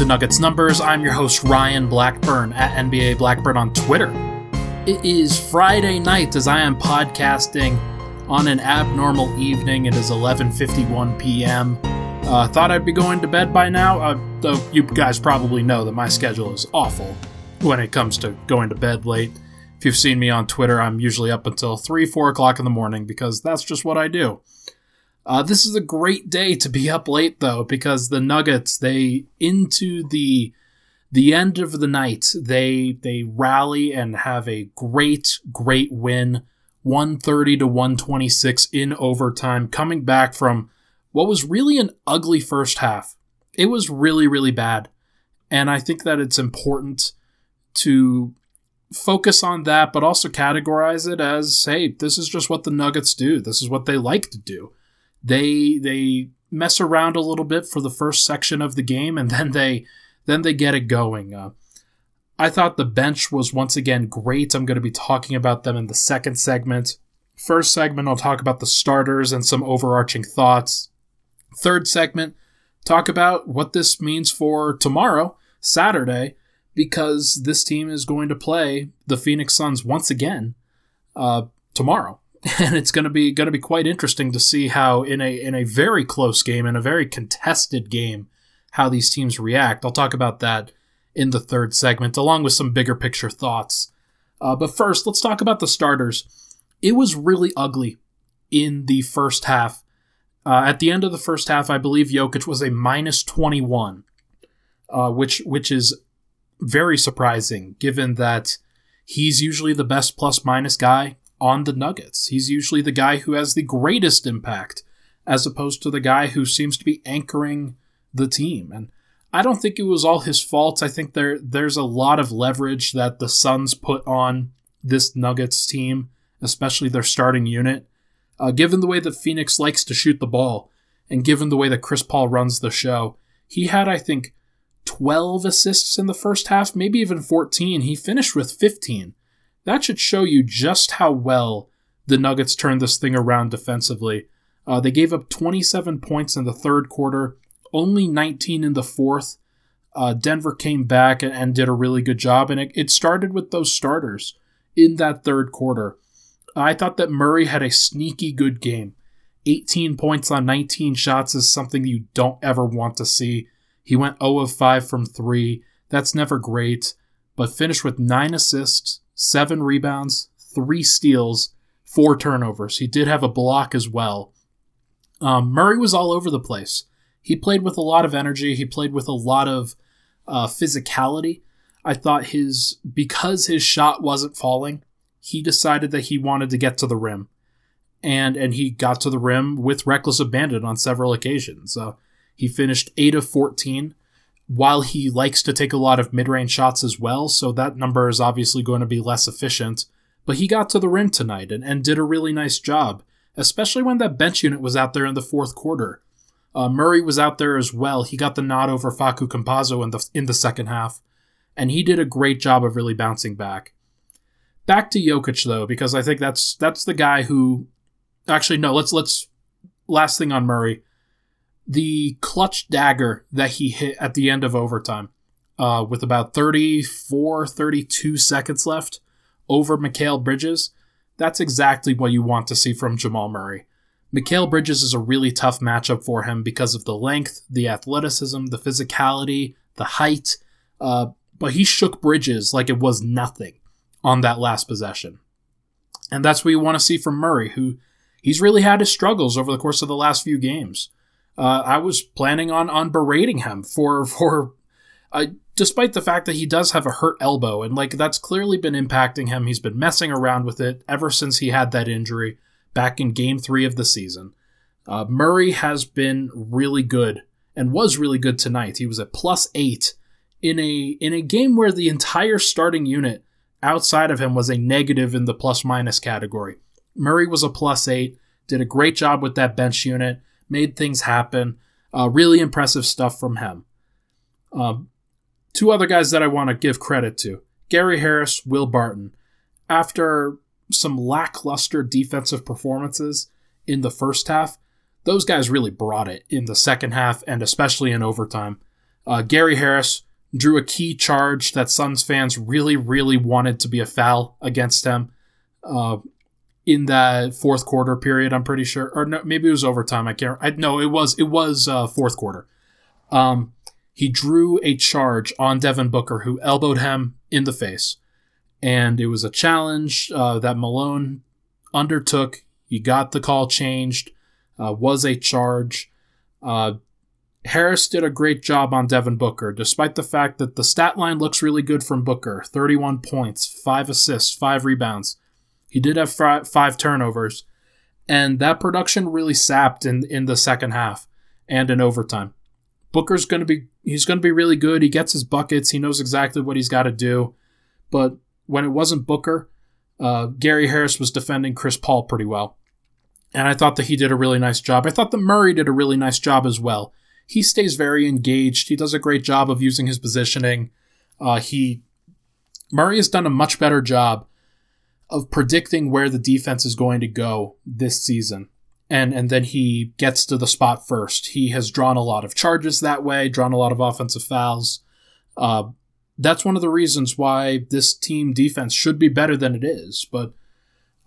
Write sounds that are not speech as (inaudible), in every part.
Into Nuggets Numbers. I'm your host, Ryan Blackburn at NBA Blackburn on Twitter. It is Friday night as I am podcasting on an abnormal evening. It is 11:51 p.m. Uh, thought I'd be going to bed by now, uh, though you guys probably know that my schedule is awful when it comes to going to bed late. If you've seen me on Twitter, I'm usually up until 3, 4 o'clock in the morning because that's just what I do. Uh, this is a great day to be up late though, because the Nuggets they into the the end of the night they they rally and have a great great win, one thirty to one twenty six in overtime, coming back from what was really an ugly first half. It was really really bad, and I think that it's important to focus on that, but also categorize it as hey, this is just what the Nuggets do. This is what they like to do they they mess around a little bit for the first section of the game and (laughs) then they then they get it going. Uh, I thought the bench was once again great. I'm going to be talking about them in the second segment. First segment, I'll talk about the starters and some overarching thoughts. Third segment, talk about what this means for tomorrow, Saturday, because this team is going to play the Phoenix Suns once again uh, tomorrow. And it's going to be going to be quite interesting to see how in a in a very close game in a very contested game how these teams react. I'll talk about that in the third segment along with some bigger picture thoughts. Uh, but first, let's talk about the starters. It was really ugly in the first half. Uh, at the end of the first half, I believe Jokic was a minus 21, uh, which which is very surprising given that he's usually the best plus minus guy on the Nuggets. He's usually the guy who has the greatest impact, as opposed to the guy who seems to be anchoring the team. And I don't think it was all his fault. I think there there's a lot of leverage that the Suns put on this Nuggets team, especially their starting unit. Uh, given the way that Phoenix likes to shoot the ball, and given the way that Chris Paul runs the show, he had, I think, 12 assists in the first half, maybe even 14. He finished with 15 that should show you just how well the Nuggets turned this thing around defensively. Uh, they gave up 27 points in the third quarter, only 19 in the fourth. Uh, Denver came back and, and, did a really good job, and it, it started with those starters in that third quarter. I thought that Murray had a sneaky good game. 18 points on 19 shots is something you don't ever want to see. He went 0 of 5 from 3. That's never great, but finished with 9 assists, seven rebounds, three steals, four turnovers. He did have a block as well. Um, Murray was all over the place. He played with a lot of energy. He played with a lot of uh, physicality. I thought his because his shot wasn't falling, he decided that he wanted to get to the rim, and and he got to the rim with reckless abandon on several occasions. Uh, he finished eight of fourteen while he likes to take a lot of mid range shots as well, so that number is obviously going to be less efficient. But he got to the rim tonight and, and did a really nice job, especially when that bench unit was out there in the fourth quarter. Uh, Murray was out there as well. He got the nod over Facu Campazzo in the in the second half, and he did a great job of really bouncing back. Back to Jokic though, because I think that's that's the guy who actually no. Let's let's last thing on Murray the clutch dagger that he hit at the end of overtime uh, with about 34, 32 seconds left over Mikal Bridges, that's exactly what you want to see from Jamal Murray. Mikal Bridges is a really tough matchup for him because of the length, the athleticism, the physicality, the height. Uh, but he shook Bridges like it was nothing on that last possession. And that's what you want to see from Murray, who he's really had his struggles over the course of the last few games. Uh, I was planning on on berating him for for uh, despite the fact that he does have a hurt elbow and like that's clearly been impacting him. He's been messing around with it ever since he had that injury back in Game Three of the season. Uh, Murray has been really good and was really good tonight. He was at plus eight in a in a game where the entire starting unit outside of him was a negative in the plus minus category. Murray was a plus eight, did a great job with that bench unit, made things happen. Uh, really impressive stuff from him. Um, two other guys that I want to give credit to Gary Harris, Will Barton. After some lackluster defensive performances in the first half, those guys really brought it in the second half and especially in overtime. Uh, Gary Harris drew a key charge that Suns fans really, really wanted to be a foul against him uh, in that fourth quarter period. I'm pretty sure, or no, maybe it was overtime. I can't. I no, it was it was uh, fourth quarter. Um, he drew a charge on Devin Booker, who elbowed him in the face, and it was a challenge uh, that Malone undertook. He got the call changed. Uh, was a charge. Uh, Harris did a great job on Devin Booker, despite the fact that the stat line looks really good from Booker 31 points, 5 assists, 5 rebounds. He did have five turnovers, and that production really sapped in, in the second half and in overtime. Booker's going to be he's going to be really good. He gets his buckets. He knows exactly what he's got to do. But when it wasn't Booker, uh, Gary Harris was defending Chris Paul pretty well. And I thought that he did a really nice job. I thought that Murray did a really nice job as well he stays very engaged. He does a great job of using his positioning. Uh, he Murray has done a much better job of predicting where the defense is going to go this season. And and then he gets to the spot first. He has drawn a lot of charges that way, drawn a lot of offensive fouls. Uh, that's one of the reasons why this team defense should be better than it is. But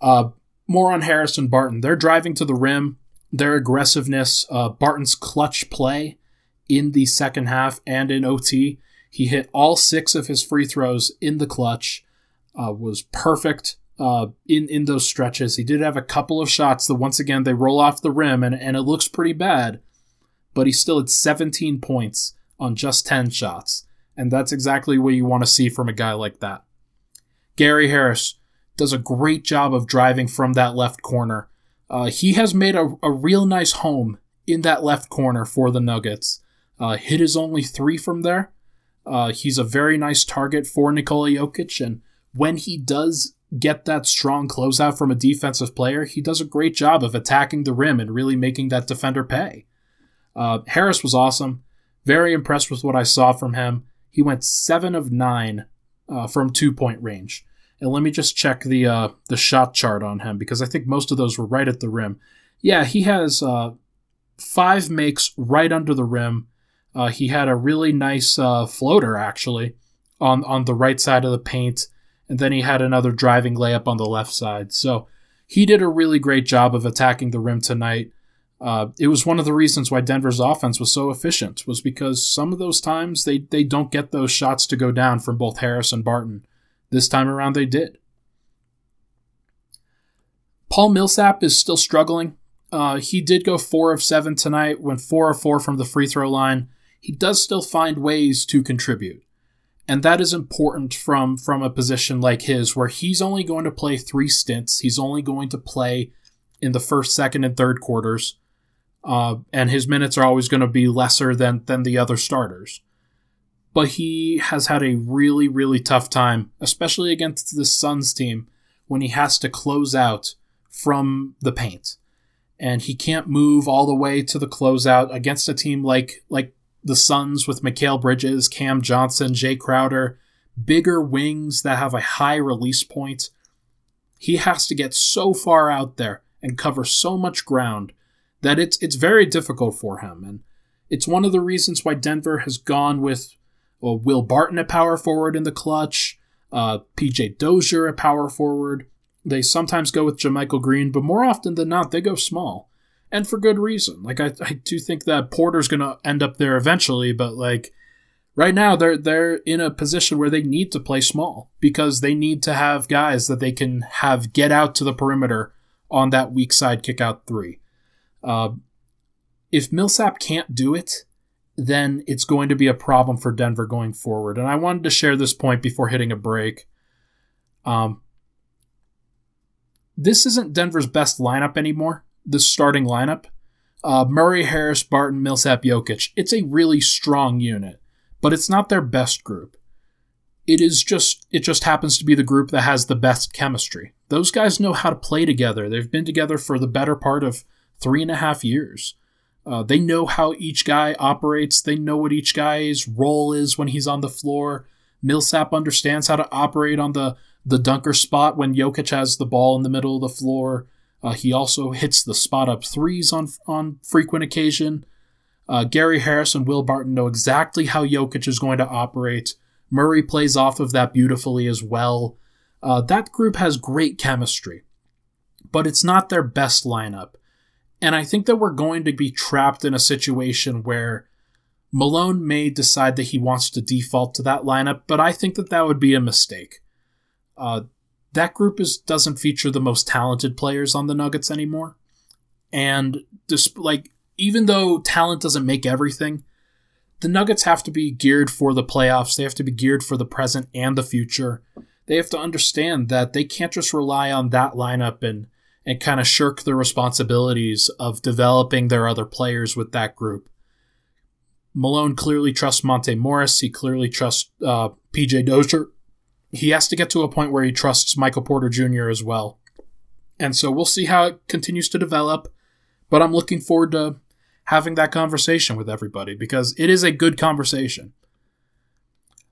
uh, more on Harris and Barton. They're driving to the rim their aggressiveness, uh, Barton's clutch play in the second half and in OT. He hit all six of his free throws in the clutch, uh, was perfect uh, in, in those stretches. He did have a couple of shots that, once again, they roll off the rim and, and it looks pretty bad, but he still had 17 points on just 10 shots. And that's exactly what you want to see from a guy like that. Gary Harris does a great job of driving from that left corner uh, he has made a, a real nice home in that left corner for the Nuggets. Uh, hit is only three from there. Uh, he's a very nice target for Nikola Jokic, and when he does get that strong closeout from a defensive player, he does a great job of attacking the rim and really making that defender pay. Uh, Harris was awesome. Very impressed with what I saw from him. He went seven of nine uh, from two point range. And let me just check the uh, the shot chart on him because I think most of those were right at the rim. Yeah, he has uh, five makes right under the rim. Uh, he had a really nice uh, floater actually on on the right side of the paint, and then he had another driving layup on the left side. So he did a really great job of attacking the rim tonight. Uh, it was one of the reasons why Denver's offense was so efficient was because some of those times they they don't get those shots to go down from both Harris and Barton. This time around, they did. Paul Millsap is still struggling. Uh, he did go four of seven tonight, went four of four from the free throw line. He does still find ways to contribute, and that is important from from a position like his, where he's only going to play three stints. He's only going to play in the first, second, and third quarters, uh, and his minutes are always going to be lesser than than the other starters but he has had a really, really tough time, especially against the Suns team when he has to close out from the paint. And he can't move all the way to the closeout against a team like like the Suns with Mikal Bridges, Cam Johnson, Jae Crowder, bigger wings that have a high release point. He has to get so far out there and cover so much ground that it's it's very difficult for him. And it's one of the reasons why Denver has gone with well, Will Barton a power forward in the clutch, uh, PJ Dozier a power forward. They sometimes go with JaMychal Green, but more often than not, they go small. And for good reason. Like, I, I do think that Porter's going to end up there eventually, but, like, right now they're they're in a position where they need to play small because they need to have guys that they can have get out to the perimeter on that weak side kick out three. Uh, if Millsap can't do it, then it's going to be a problem for Denver going forward. And I wanted to share this point before hitting a break. Um, this isn't Denver's best lineup anymore. The starting lineup. Uh, Murray, Harris, Barton, Millsap, Jokic. It's a really strong unit, but it's not their best group. It is just it just happens to be the group that has the best chemistry. Those guys know how to play together. They've been together for the better part of three and a half years. Uh, they know how each guy operates. They know what each guy's role is when he's on the floor. Millsap understands how to operate on the the dunker spot when Jokic has the ball in the middle of the floor. Uh, he also hits the spot up threes on on frequent occasion. Uh, Gary Harris and Will Barton know exactly how Jokic is going to operate. Murray plays off of that beautifully as well. Uh, that group has great chemistry, but it's not their best lineup. And I think that we're going to be trapped in a situation where Malone may decide that he wants to default to that lineup, but I think that that would be a mistake. Uh, that group is doesn't feature the most talented players on the Nuggets anymore, and just like even though talent doesn't make everything, the Nuggets have to be geared for the playoffs. They have to be geared for the present and the future. They have to understand that they can't just rely on that lineup and and kind of shirk the responsibilities of developing their other players with that group. Malone clearly trusts Monte Morris. He clearly trusts uh, PJ Dozier. He has to get to a point where he trusts Michael Porter Jr. as well. And so we'll see how it continues to develop. But I'm looking forward to having that conversation with everybody because it is a good conversation.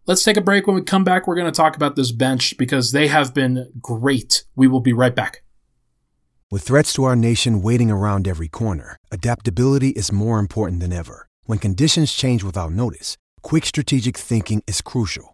Let's take a break. When we come back, we're going to talk about this bench because they have been great. We will be right back. With threats to our nation waiting around every corner, adaptability is more important than ever. When conditions change without notice, quick strategic thinking is crucial.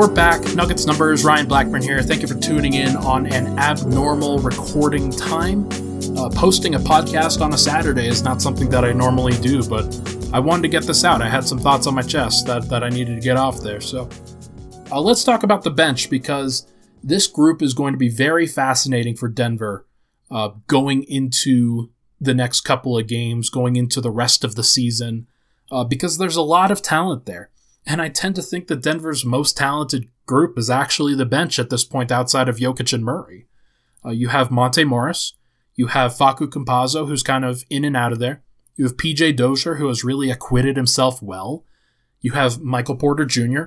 we're back. Nuggets numbers. Ryan Blackburn here. Thank you for tuning in on an abnormal recording time. Uh, posting a podcast on a Saturday is not something that I normally do, but I wanted to get this out. I had some thoughts on my chest that, that I needed to get off there. So uh, let's talk about the bench because this group is going to be very fascinating for Denver uh, going into the next couple of games, going into the rest of the season, uh, because there's a lot of talent there. And I tend to think that Denver's most talented group is actually the bench at this point outside of Jokic and Murray. Uh, you have Monte Morris. You have Facu Campazzo, who's kind of in and out of there. You have PJ Dozier, who has really acquitted himself well. You have Michael Porter Jr.,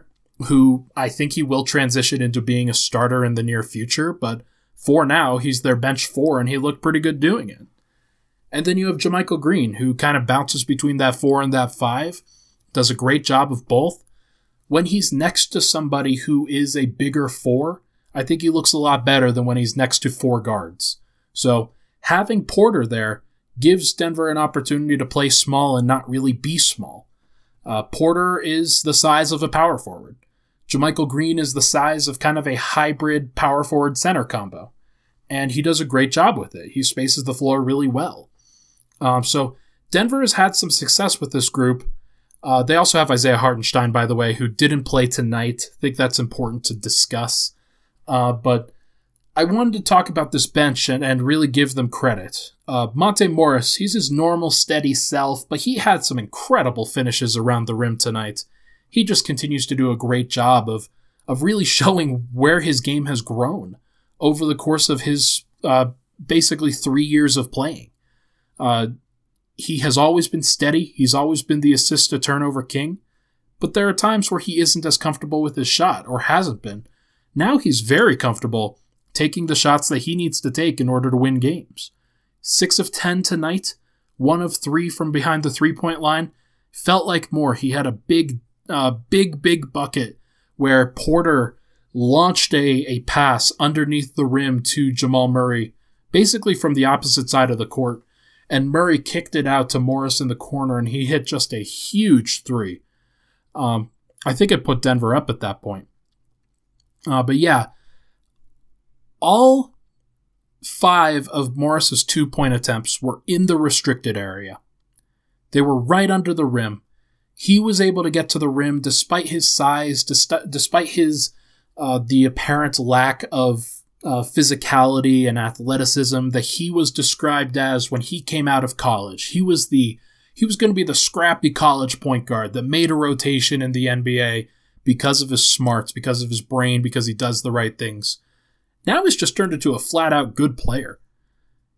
who I think he will transition into being a starter in the near future, but for now, he's their bench four, and he looked pretty good doing it. And then you have JaMychal Green, who kind of bounces between that four and that five, does a great job of both. When he's next to somebody who is a bigger four, I think he looks a lot better than when he's next to four guards. So having Porter there gives Denver an opportunity to play small and not really be small. Uh, Porter is the size of a power forward. JaMychal Green is the size of kind of a hybrid power forward center combo. And he does a great job with it. He spaces the floor really well. Um, so Denver has had some success with this group. Uh, they also have Isaiah Hartenstein, by the way, who didn't play tonight. I think that's important to discuss. Uh, but I wanted to talk about this bench and, and really give them credit. Uh, Monte Morris, he's his normal, steady self, but he had some incredible finishes around the rim tonight. He just continues to do a great job of, of really (laughs) showing where his game has grown over the course of his uh, basically three years of playing. Uh, he has always been steady, he's always been the assist to turnover king, but there are times where he isn't as comfortable with his shot or hasn't been Now he's very comfortable taking the shots that he needs to take in order to win games. 6 of 10 tonight, 1 of 3 from behind the three point line. Felt like more. He had a big, uh, big, big bucket where Porter launched a, a pass underneath the rim to Jamal Murray, basically from the opposite side of the court. And Murray kicked it out to Morris in the corner, and he hit just a huge three. Um, I think it put Denver up at that point. Uh, but yeah, all five of Morris's two point attempts were in the restricted area. They were right under the rim. He was able to get to the rim despite his size, despite his uh, the apparent lack of uh, physicality and athleticism that he was described as when he came out of college. He was the he was going to be the scrappy college point guard that made a rotation in the NBA because of his smarts, because of his brain, because he does the right things. Now he's just turned into a flat out good player.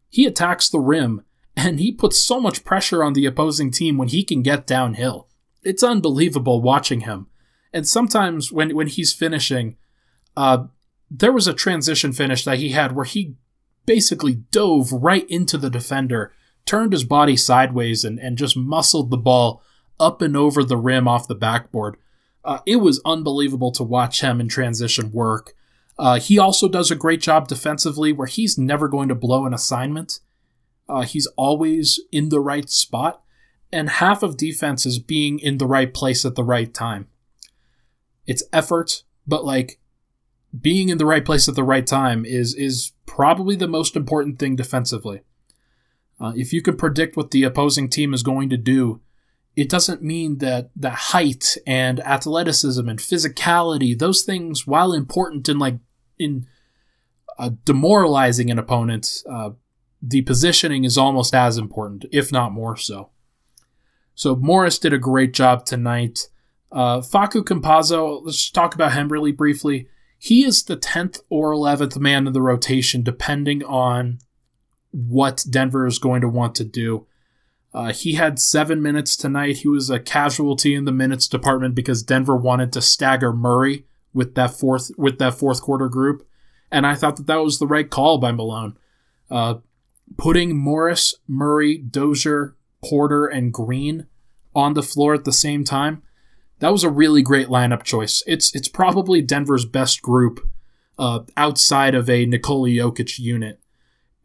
He attacks the rim and he puts so much pressure on the opposing team when he can get downhill. It's unbelievable watching him. And sometimes when, when he's finishing, uh, there was a transition finish that he had where he basically dove right into the defender, turned his body sideways, and, and just muscled the ball up and over the rim off the backboard. Uh, it was unbelievable to watch him in transition work. Uh, he also does a great job defensively where he's never going to blow an assignment. Uh, he's always in the right spot, and half of defense is being in the right place at the right time. It's effort, but like being in the right place at the right time is is probably the most important thing defensively. Uh, if you can predict what the opposing team is going to do, it doesn't mean that the height and athleticism and physicality, those things, while important in like in uh, demoralizing an opponent, uh, the positioning is almost as important, if not more so. So Morris did a great job tonight. Uh, Facu Campazzo, let's talk about him really briefly. He is the 10th or 11th man in the rotation, depending on what Denver is going to want to do. Uh, he had seven minutes tonight. He was a casualty in the minutes department because Denver wanted to stagger Murray with that fourth with that fourth quarter group, and I thought that that was the right call by Malone. Uh, putting Morris, Murray, Dozier, Porter, and Green on the floor at the same time that was a really great lineup choice. It's it's probably Denver's best group uh, outside of a Nikola Jokic unit,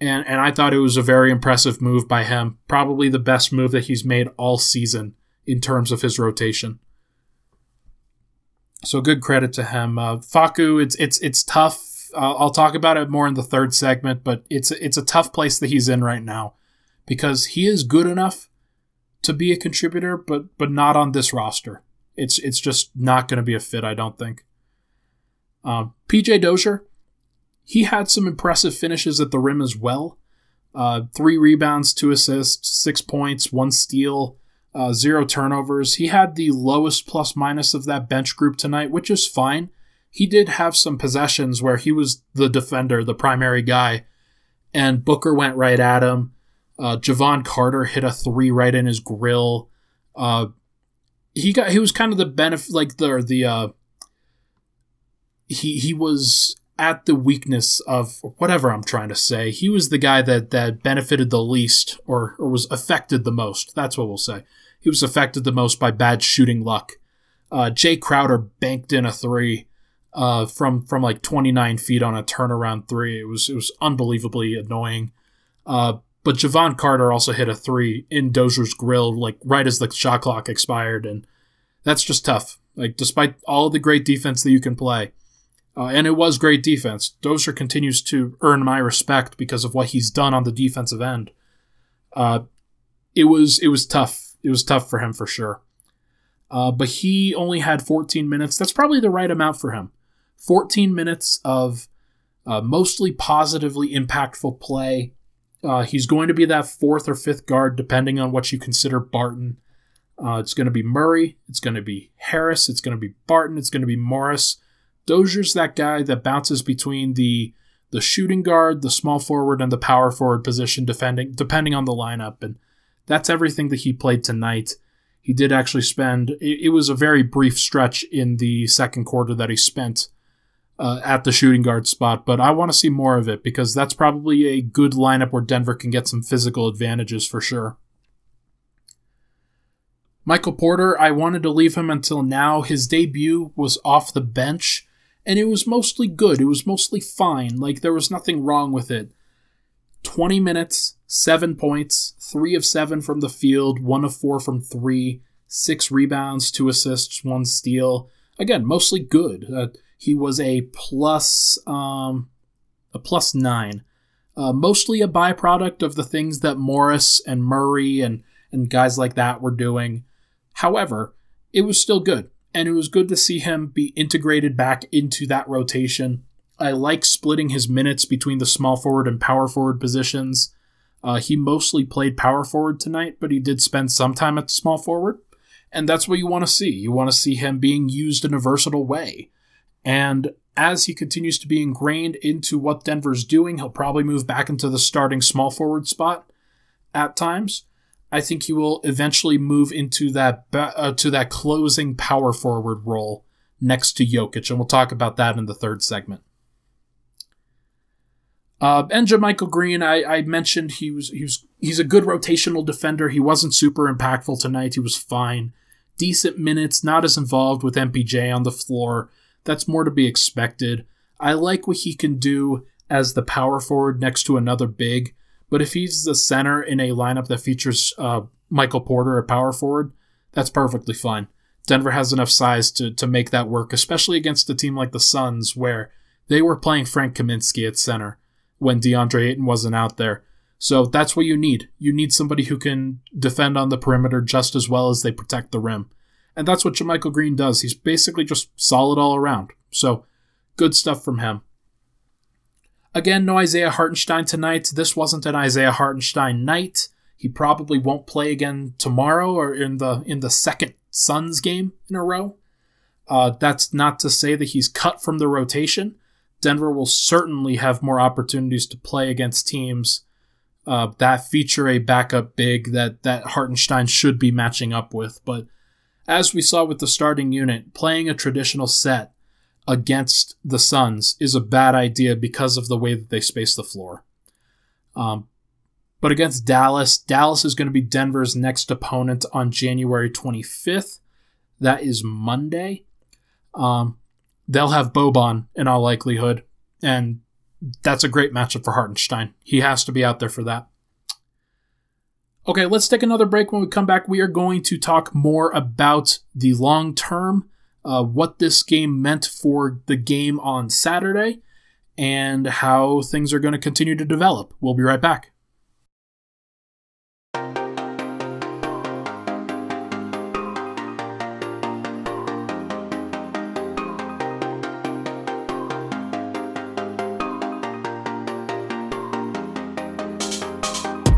and and I thought it was a very impressive move by him. Probably the best move that he's made all season in terms of his rotation. So good credit to him. Uh, Facu, it's it's it's tough. Uh, I'll talk about it more in the third segment, but it's it's a tough place that he's in right now because he is good enough to be a contributor, but but not on this roster. It's it's just not going to be a fit, I don't think. Um, PJ Dozier, he had some impressive finishes at the rim as well. Uh, three rebounds, two assists, six points, one steal, uh, zero turnovers. He had the lowest plus minus of that bench group tonight, which is fine. He did have some possessions where he was the defender, the primary guy, and Booker went right at him. Uh, Jevon Carter hit a three right in his grill. Uh, he got he was kind of the benefit like the the uh he he was at the weakness of whatever I'm trying to say. He was the guy that that benefited the least or or was affected the most. That's what we'll say. He was affected the most by bad shooting luck. Uh, Jae Crowder banked in a three uh, from from like 29 feet on a turnaround three. It was it was unbelievably annoying. Uh, but Jevon Carter also hit a three in Dozier's grill, like right as the shot clock expired, and that's just tough. Like despite all the great defense that you can play, uh, and it was great defense. Dozier continues to earn my respect because of what he's done on the defensive end. Uh, it was it was tough. It was tough for him for sure. Uh, but he only had 14 minutes. That's probably the right amount for him. 14 minutes of uh, mostly positively impactful play uh, he's going to be that fourth or fifth guard, depending on what you consider Barton. Uh, it's going to be Murray. It's going to be Harris. It's going to be Barton. It's going to be Morris. Dozier's that guy that bounces between the the shooting guard, the small forward, and the power forward position, defending depending on the lineup. And that's everything that he played tonight. He did actually spend. It, it was a very brief stretch in the second quarter that he spent uh, at the shooting guard spot, but I want to see more of it because that's probably a good lineup where Denver can get some physical advantages for sure. Michael Porter, I wanted to leave him until now. His debut was off the bench, and it was mostly good. It was mostly fine. Like, there was nothing wrong with it. 20 minutes, 7 points, 3 of 7 from the field, 1 of 4 from 3, 6 rebounds, 2 assists, 1 steal. Again, mostly good. Uh, he was a plus, um, a plus 9. Uh, mostly a byproduct of the things that Morris and Murray and, and guys like that were doing. However, it was still good, and it was good to see him be integrated back into that rotation. I like splitting his minutes between the small forward and power forward positions. Uh, he mostly played power forward tonight, but he did spend some time at the small forward. And that's what you want to see. You want to see him being used in a versatile way. And as he continues to be ingrained into what Denver's doing, he'll probably move back into the starting small forward spot at times. I think he will eventually move into that uh, to that closing power forward role next to Jokic, and we'll talk about that in the third segment. Uh, and JaMychal Green, I, I mentioned he was he was he's a good rotational defender. He wasn't super impactful tonight. He was fine, decent minutes, not as involved with MPJ on the floor. That's more to be expected. I like what he can do as the power forward next to another big, but if he's the center in a lineup that features uh, Michael Porter at power forward, that's perfectly fine. Denver has enough size to to make that work, especially against a team like the Suns, where they were playing Frank Kaminsky at center when DeAndre Ayton wasn't out there. So that's what you need. You need somebody who can defend on the perimeter just as well as they protect the rim. And that's what JaMychal Green does. He's basically just solid all around. So good stuff from him. Again, no Isaiah Hartenstein tonight. This wasn't an Isaiah Hartenstein night. He probably won't play again tomorrow or in the in the second Suns game in a row. Uh, that's not to say that he's cut from the rotation. Denver will certainly have more opportunities to play against teams uh, that feature a backup big that that Hartenstein should be matching up with. But as we saw with the starting unit, playing a traditional set against the Suns is a bad idea because of the way that they space the floor. Um, but against Dallas, Dallas is going to be Denver's next opponent on January 25th. That is Monday. Um, they'll have Boban in all likelihood, and that's a great matchup for Hartenstein. He has to be out there for that. Okay, let's take another break. When we come back, we are going to talk more about the long term, uh, what this game meant for the game on Saturday, and how things are going to continue to develop. We'll be right back.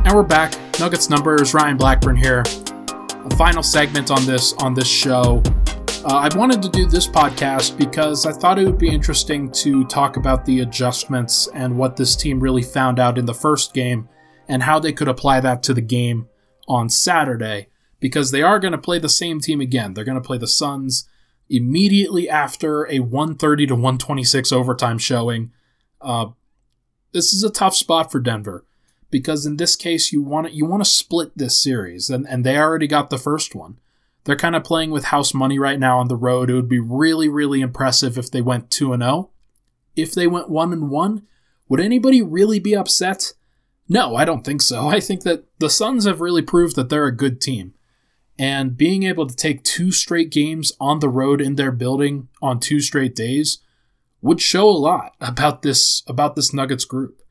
And we're back. Nuggets numbers. Ryan Blackburn here. A final segment on this on this show. Uh, I wanted to do this podcast because I thought it would be interesting to talk about the adjustments and what this team really found out in the first game and how they could apply that to the game on Saturday because they are going to play the same team again. They're going to play the Suns immediately after a 130 to 126 overtime showing. Uh, this is a tough spot for Denver because in this case you want to, you want to split this series and, and they already got the first one. They're kind of playing with house money right now on the road. It would be really really impressive if they went 2 and 0. If they went 1 and 1, would anybody really be upset? No, I don't think so. (laughs) I think that the Suns have really proved that they're a good team. And being able to take two straight games on the road in their building on two straight days would show a lot about this about this Nuggets group.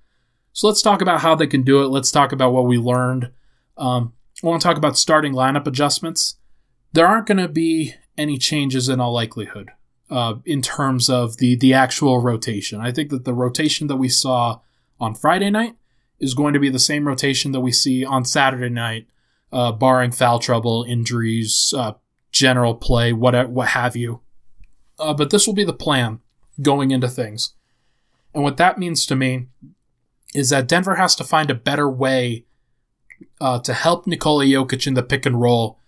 So let's talk about how they can do it. Let's talk about what we learned. Um, I want to talk about starting lineup adjustments. There aren't going to be any changes in all likelihood uh, in terms of the the actual rotation. I think that the rotation that we saw on Friday night is going to be the same rotation that we see on Saturday night, uh, barring foul trouble, injuries, uh, general play, what what have you. Uh, but this will be the plan going into things. And what that means to me is that Denver has to find a better way uh, to help Nikola Jokic in the pick and roll.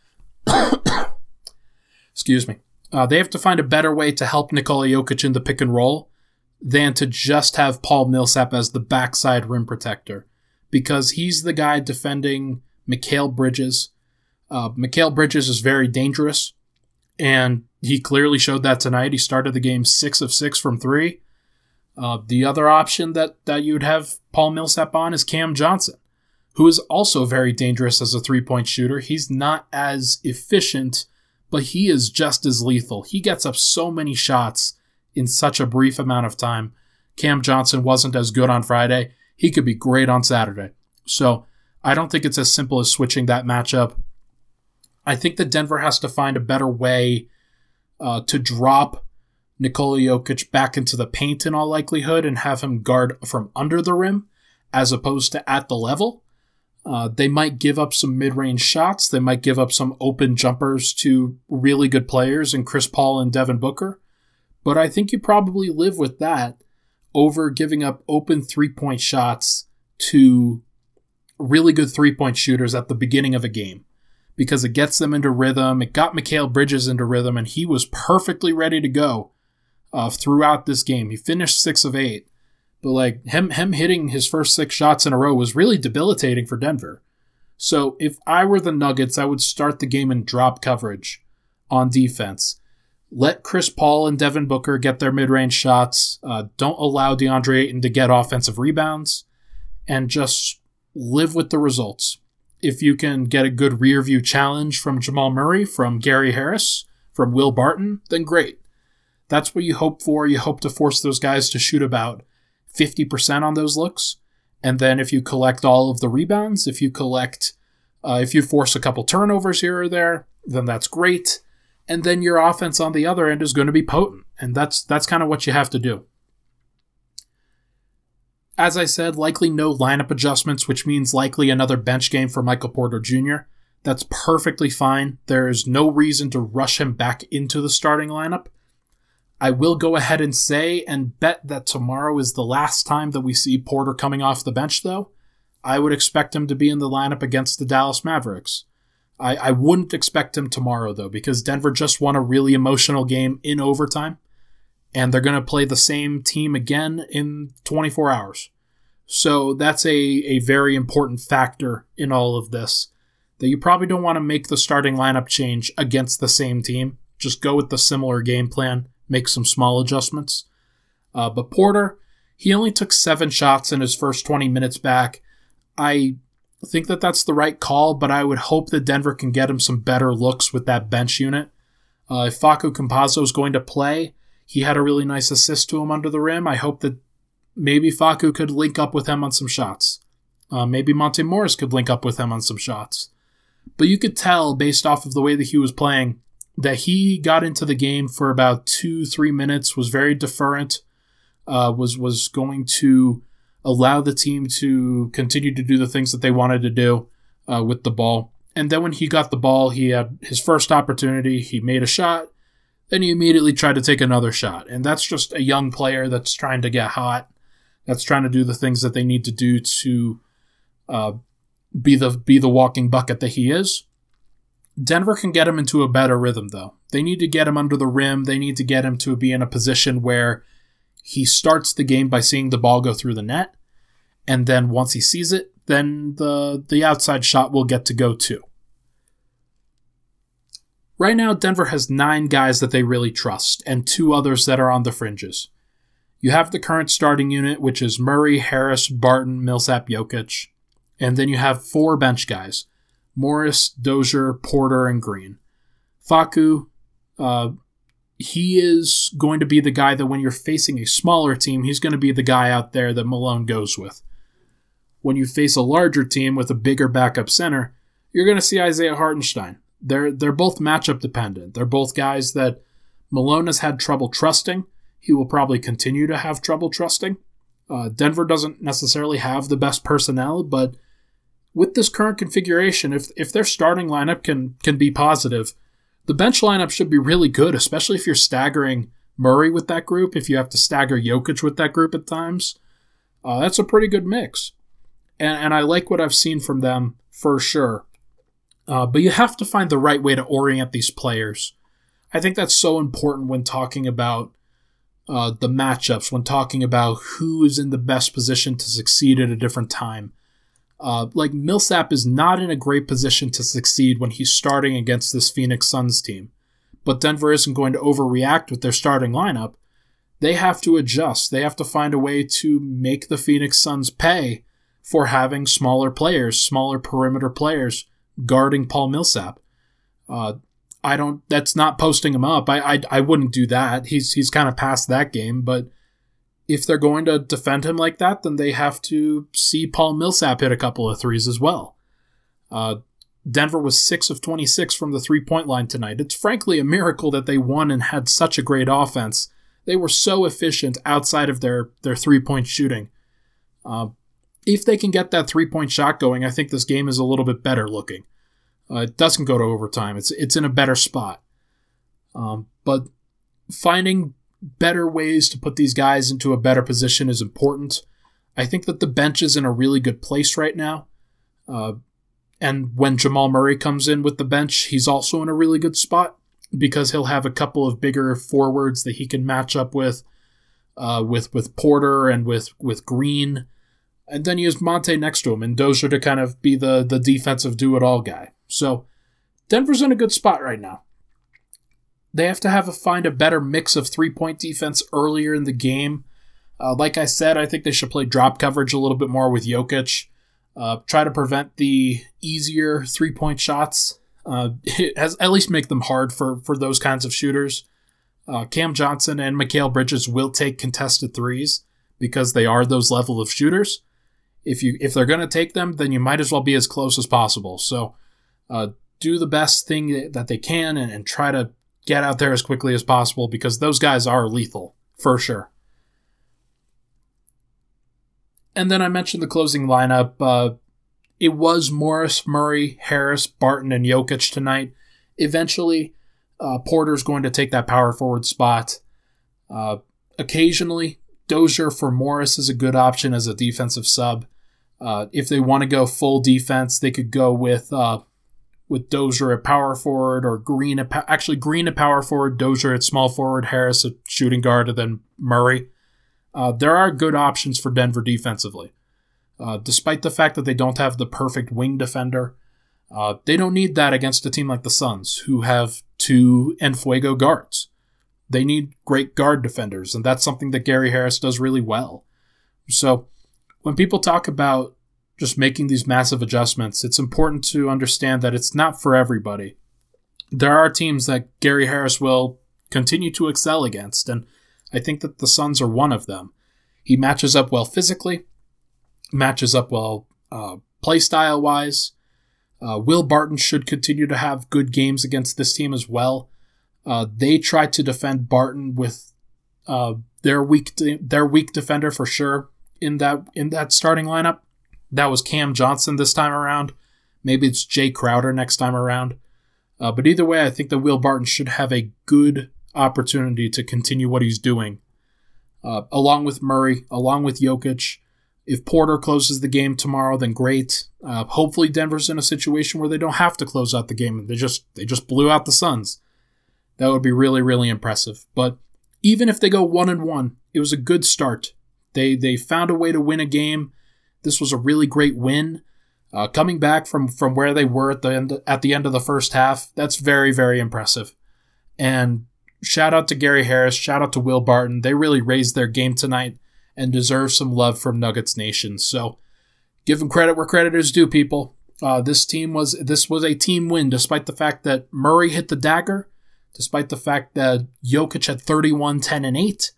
(coughs) Excuse me. Uh, they have to find a better way to help Nikola Jokic in the pick and roll than to just have Paul Millsap as the backside rim protector because he's the guy defending Mikal Bridges. Uh, Mikal Bridges is very dangerous, and he clearly showed that tonight. He started the game six of six from three. Uh, the other option that, that you'd have Paul Millsap on is Cam Johnson, who is also very dangerous as a three point shooter. He's not as efficient, but he is just as lethal. He gets up so many shots in such a brief amount of time. Cam Johnson wasn't as good on Friday. He could be great on Saturday. So I don't think it's as simple as switching that matchup. I think that Denver has to find a better way uh, to drop Nikola Jokic back into the paint in all likelihood and have him guard from under the rim as opposed to at the level. Uh, they might give up some mid range shots. They might give up some open jumpers to really good players in Chris Paul and Devin Booker. But I think you probably live with that over giving up open three point shots to really good three point shooters at the beginning of a game because it gets them into rhythm. It got Mikal Bridges into rhythm, and he was perfectly ready to go uh, throughout this game. He finished six of eight, but like him, him hitting his first six shots in a row was really debilitating for Denver. So if I were the Nuggets, I would start the game in drop coverage on defense let Chris Paul and Devin Booker get their mid range shots. Uh, don't allow DeAndre Ayton to get offensive rebounds and just live with the results. If you can get a good rear view challenge from Jamal Murray, from Gary Harris, from Will Barton, then great. That's what you hope for. You hope to force those guys to shoot about 50% on those looks. And then if you collect all of the rebounds, if you collect, uh, if you force a couple turnovers here or there, then that's great. And then your offense on the other end is going to be potent. And that's that's kind of what you have to do. As i said likely no lineup adjustments which means likely another bench game for michael porter jr that's perfectly fine. There's no reason to rush him back into the starting lineup i will go ahead and say and bet that tomorrow is the last time that we see porter coming off the bench though i would expect him to be in the lineup against the dallas mavericks I, I wouldn't expect him tomorrow, though, because Denver just won a really emotional game in overtime, and they're going to play the same team again in 24 hours. So that's a, a very important factor in all of this. That you probably don't want to make the starting lineup change against the same team. Just go with the similar game plan, make some small adjustments. Uh, but Porter, he only took seven shots in his first 20 minutes back. I think that that's the right call, but I would hope that Denver can get him some better looks with that bench unit. Uh, if Facu Campazzo is going to play, he had a really nice assist to him under the rim. I hope that maybe Facu could link up with him on some shots. Uh, maybe Monte Morris could link up with him on some shots. But you could tell, based off of the way that he was playing, that he got into the game for about two, three minutes, was very deferent, uh, was was going to allow the team to continue to do the things that they wanted to do uh, with the ball. And then when he got the ball, he had his first opportunity. He made a shot. Then he immediately tried to take another shot. And that's just a young player that's trying to get hot, that's trying to do the things that they need to do to uh, be the be the walking bucket that he is. Denver can get him into a better rhythm, though. They need to get him under the rim. They need to get him to be in a position where he starts the game by seeing the ball go through the net, and then once he sees it, then the the outside shot will get to go too. Right now, Denver has nine guys that they really trust, and two others that are on the fringes. You have the current starting unit, which is Murray, Harris, Barton, Millsap, Jokic, and then you have four bench guys Morris, Dozier, Porter, and Green. Facu, uh, he is going to be the guy that when you're facing a smaller team, he's going to be the guy out there that Malone goes with. When you face a larger team with a bigger backup center, you're going to see Isaiah Hartenstein. They're they're both matchup dependent. They're both guys that Malone has had trouble trusting. He will probably continue to have trouble trusting. Uh, Denver doesn't necessarily have the best personnel, but with this current configuration, if if their starting lineup can can be positive, the bench lineup should be really good, especially if you're staggering Murray with that group, if you have to stagger Jokic with that group at times. Uh, that's a pretty good mix. And, and I like what I've seen from them for sure. Uh, but you have to find the right way to orient these players. I think that's so important when talking about uh, the matchups when talking about who is in the best position to succeed at a different time. Uh, like Millsap is not in a great position to succeed when he's starting against this Phoenix Suns team, but Denver isn't going to overreact with their starting lineup. They have to adjust. They have to find a way to make the Phoenix Suns pay for having smaller players, smaller perimeter players guarding Paul Millsap. Uh, I don't. That's not posting him up. I, I I wouldn't do that. He's he's kind of past that game. But if they're going to defend him like that, then they have to see Paul Millsap hit a couple of threes as well. Uh, Denver was six of twenty six from the three point line tonight. It's frankly a miracle that they won and had such a great offense. They were so efficient outside of their their three point shooting. Uh, if they can get that three point shot going, I think this game is a little bit better looking. Uh, it doesn't go to overtime. It's it's in a better spot. Um, but finding better ways to put these guys into a better position is important. I think that the bench is in a really good place right now. Uh, and when Jamal Murray comes in with the bench, he's also in a really good spot because he'll have a couple of bigger forwards that he can match up with, uh, with with Porter and with with Green, and then he has Monte next to him and Dozier to kind of be the the defensive do it all guy. So Denver's in a good spot right now. They have to have a, find a better mix of three point defense earlier in the game. Uh, like I said, I think they should play drop coverage a little bit more with Jokic. Uh, try to prevent the easier three point shots. Uh, (laughs) has, at least make them hard for, for those kinds of shooters. Uh, Cam Johnson and Mikal Bridges will take contested threes because they are those level of shooters. If you if they're going to take them, then you might as well be as close as possible. So uh, do the best thing that they can and, and try to get out there as quickly as possible because those guys are lethal for sure. And then I mentioned the closing lineup. Uh, it was Morris, Murray, Harris, Barton, and Jokic tonight. Eventually, uh, Porter's going to take that power forward spot. Uh, occasionally, Dozier for Morris is a good option as a defensive sub. Uh, if they want to go full defense, they could go with uh, with Dozier at power forward or Green at actually Green at power forward, Dozier at small forward, Harris at shooting guard, and then Murray. Uh, there are good options for Denver defensively. Uh, despite the fact that they don't have the perfect wing defender, uh, they don't need that against a team like the Suns, who have two Enfuego guards. They need great guard defenders, and that's something that Gary Harris does really well. So, when people talk about just making these massive adjustments, it's important to understand that it's not for everybody. There are teams that Gary Harris will continue to excel against, and I think that the Suns are one of them. He matches up well physically, matches up well uh, play style wise. Uh, Will Barton should continue to have good games against this team as well. Uh, they tried to defend Barton with uh, their weak de- their weak defender for sure in that in that starting lineup. That was Cam Johnson this time around. Maybe it's Jae Crowder next time around. Uh, but either way, I think that Will Barton should have a good opportunity to continue what he's doing, uh, along with Murray, along with Jokic. If Porter closes the game tomorrow, then great. Uh, hopefully, Denver's in a situation where they don't have to close out the game. They just they just blew out the Suns. That would be really really impressive. But even if they go one and one, it was a good start. They they found a way to win a game this was a really great win. Uh, coming back from from where they were at the end at the end of the first half, that's very very impressive. And shout out to Gary Harris, shout out to Will Barton. They really raised their game tonight and deserve some love from Nuggets Nation. So give them credit where credit is due, people. Uh, this team was this was a team win, despite the fact that Murray hit the dagger, despite the fact that Jokic had 31, 10, and 8,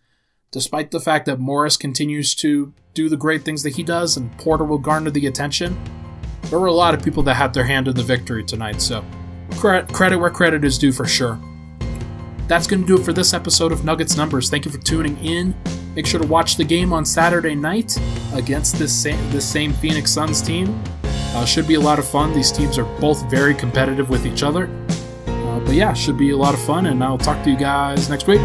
despite the fact that Morris continues to do the great things that he does and Porter will garner the attention. There were a lot of people that had their hand in the victory tonight, so credit where credit is due for sure. That's going to do it for this episode of Nuggets Numbers. Thank you for tuning in. Make sure to watch the game on Saturday night against this same, this same Phoenix Suns team. Uh, should be a lot of fun. These teams are both very competitive with each other. Uh, but yeah, should be a lot of fun, and I'll talk to you guys next week.